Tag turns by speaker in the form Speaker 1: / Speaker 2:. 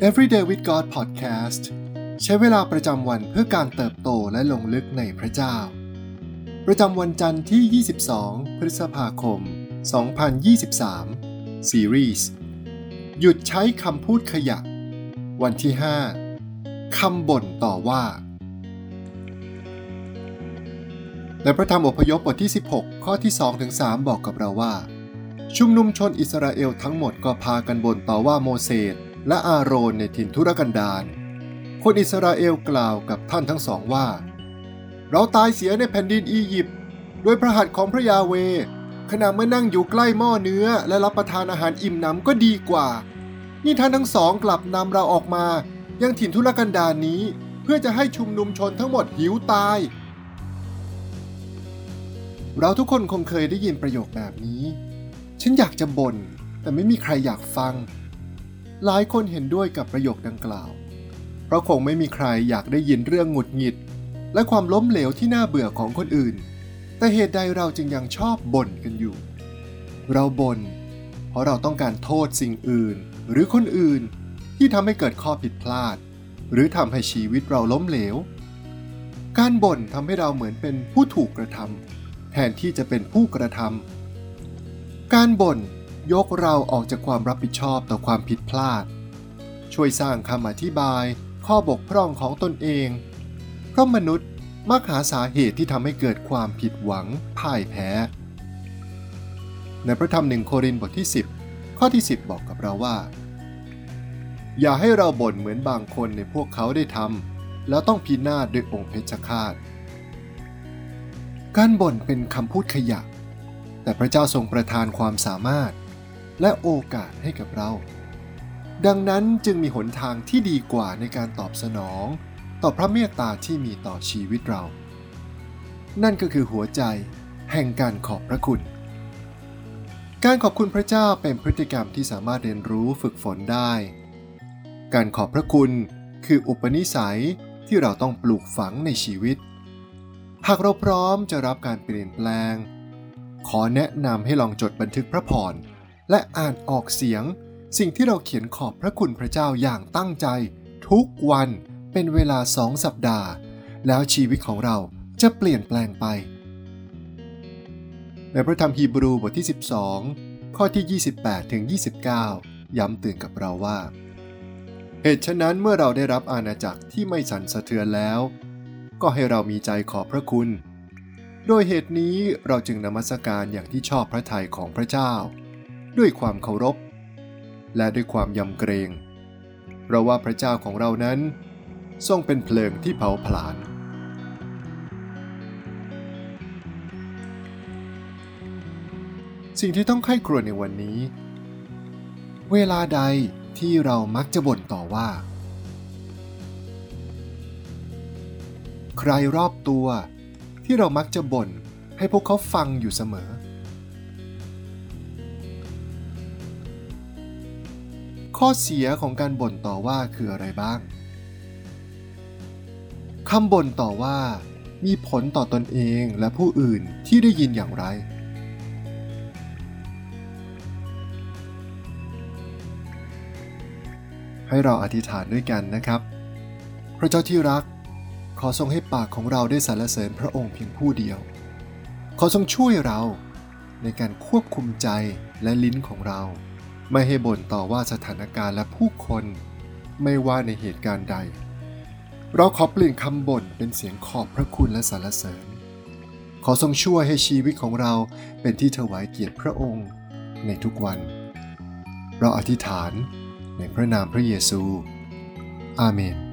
Speaker 1: Everyday with God Podcast ใช้เวลาประจำวันเพื่อการเติบโตและลงลึกในพระเจ้า ประจำวันจันทร์ที่ 22 พฤษภาคม 2023 Series หยุดใช้คำพูดขยะ วันที่ 5 คำบ่นต่อว่า ในพระธรรมอพยพบทที่ 16 ข้อที่ 2-3 บอกกับเราว่า ชุมนุมชนอิสราเอลทั้งหมดก็พากันบ่นต่อว่าโมเสส และอาโรนในถิ่นทุรกันดารคนอิสราเอลกล่าวกับท่านทั้งสองว่า เราตายเสียในแผ่นดินอียิปต์ด้วยพระหัตถ์ของพระยาเว ขณะเมื่อนั่งอยู่ใกล้หม้อเนื้อ และรับประทานอาหารอิ่มหนำก็ดีกว่า นี่ท่านทั้งสองกลับนำเราออกมายังถิ่นทุรกันดารนี้ เพื่อจะให้ชุมนุมชนทั้งหมดหิวตาย เราทุกคนคงเคยได้ยินประโยคแบบนี้ ฉันอยากจะบน่นแต่ไม่มีใครอยากฟัง หลายคนเห็นด้วยกับประโยคดังกล่าว เพราะคงไม่มีใครอยากได้ยินเรื่องหงุดหงิด และความล้มเหลวที่น่าเบื่อของคนอื่น แต่เหตุใดเราจึงยังชอบบ่นกันอยู่ เราบน่นเพราะเราต้องการโทษสิ่งอื่น หรือคนอื่นที่ทำให้เกิดข้อผิดพลาด หรือทำให้ชีวิตเราล้มเหลว การบ่นทำให้เราเหมือนเป็นผู้ถูกกระทำแทนที่จะเป็นผู้กระทำการบ่น ยกเราออกจากความรับผิดชอบต่อความผิดพลาด ช่วยสร้างคำอธิบาย ข้อบกพร่องของตนเอง เพราะมนุษย์มักหาสาเหตุที่ทำให้เกิดความผิดหวังพ่ายแพ้ ในพระธรรมหนึ่งโครินธ์บทที่ 10 ข้อที่ 10 บอกกับเราว่า อย่าให้เราบ่นเหมือนบางคนในพวกเขาได้ทำแล้วต้องพินาศด้วยองค์เพชฌฆาตการบ่นเป็นคำพูดขยะ แต่พระเจ้าทรงประทานความสามารถ และโอกาสให้กับเรา ดังนั้นจึงมีหนทางที่ดีกว่าในการตอบสนอง ต่อพระเมตตาที่มีต่อชีวิตเรา นั่นก็คือหัวใจแห่งการขอบพระคุณ การขอบคุณพระเจ้าเป็นพฤติกรรมที่สามารถเรียนรู้ฝึกฝนได้ การขอบพระคุณคืออุปนิสัยที่เราต้องปลูกฝังในชีวิต หากเราพร้อมจะรับการเปลี่ยนแปลง ขอแนะนำให้ลองจดบันทึกพระพร และอ่านออกเสียง สิ่งที่เราเขียนขอบพระคุณพระเจ้าอย่างตั้งใจ ทุกวันเป็นเวลาสองสัปดาห์ แล้วชีวิตของเราจะเปลี่ยนแปลงไป ในพระธรรมฮีบรูบทที่ 12 ข้อที่ 28 ถึง 29 ย้ำเตือนกับเราว่า เหตุฉะนั้นเมื่อเราได้รับอาณาจักรที่ไม่สั่นสะเทือนแล้ว ก็ให้เรามีใจขอบพระคุณ โดยเหตุนี้เราจึงนมัสการอย่างที่ชอบพระทัยของพระเจ้า ด้วยความเคารพ และด้วยความยำเกรง เพราะว่าพระเจ้าของเรานั้นทรงเป็นเพลิงที่เผาผลาญสิ่งที่ต้องไข้ครวญในวันนี้ เวลาใดที่เรามักจะบ่นต่อว่า ใครรอบตัวที่เรามักจะบ่นให้พวกเขาฟังอยู่เสมอ ข้อเสียของการบ่นต่อว่าคืออะไรบ้างคำบ่นต่อว่า มีผลต่อตอนเองและผู้อื่นที่ได้ยินอย่างไร ให้เราอธิษฐานด้วยกันนะครับ พระเจ้าที่รัก ขอทรงให้ปากของเราได้สรรเสริญพระองค์เพียงผู้เดียว ขอทรงช่วยเราในการควบคุมใจและลิ้นของเรา ไม่ให้บ่นต่อว่าสถานการณ์และผู้คน ไม่ว่าในเหตุการณ์ใด เราขอเปลี่ยนคำบ่นเป็นเสียงขอบพระคุณและสรรเสริญ ขอทรงช่วยให้ชีวิตของเราเป็นที่ถวายเกียรติพระองค์ในทุกวัน เราอธิษฐานในพระนามพระเยซู อาเมน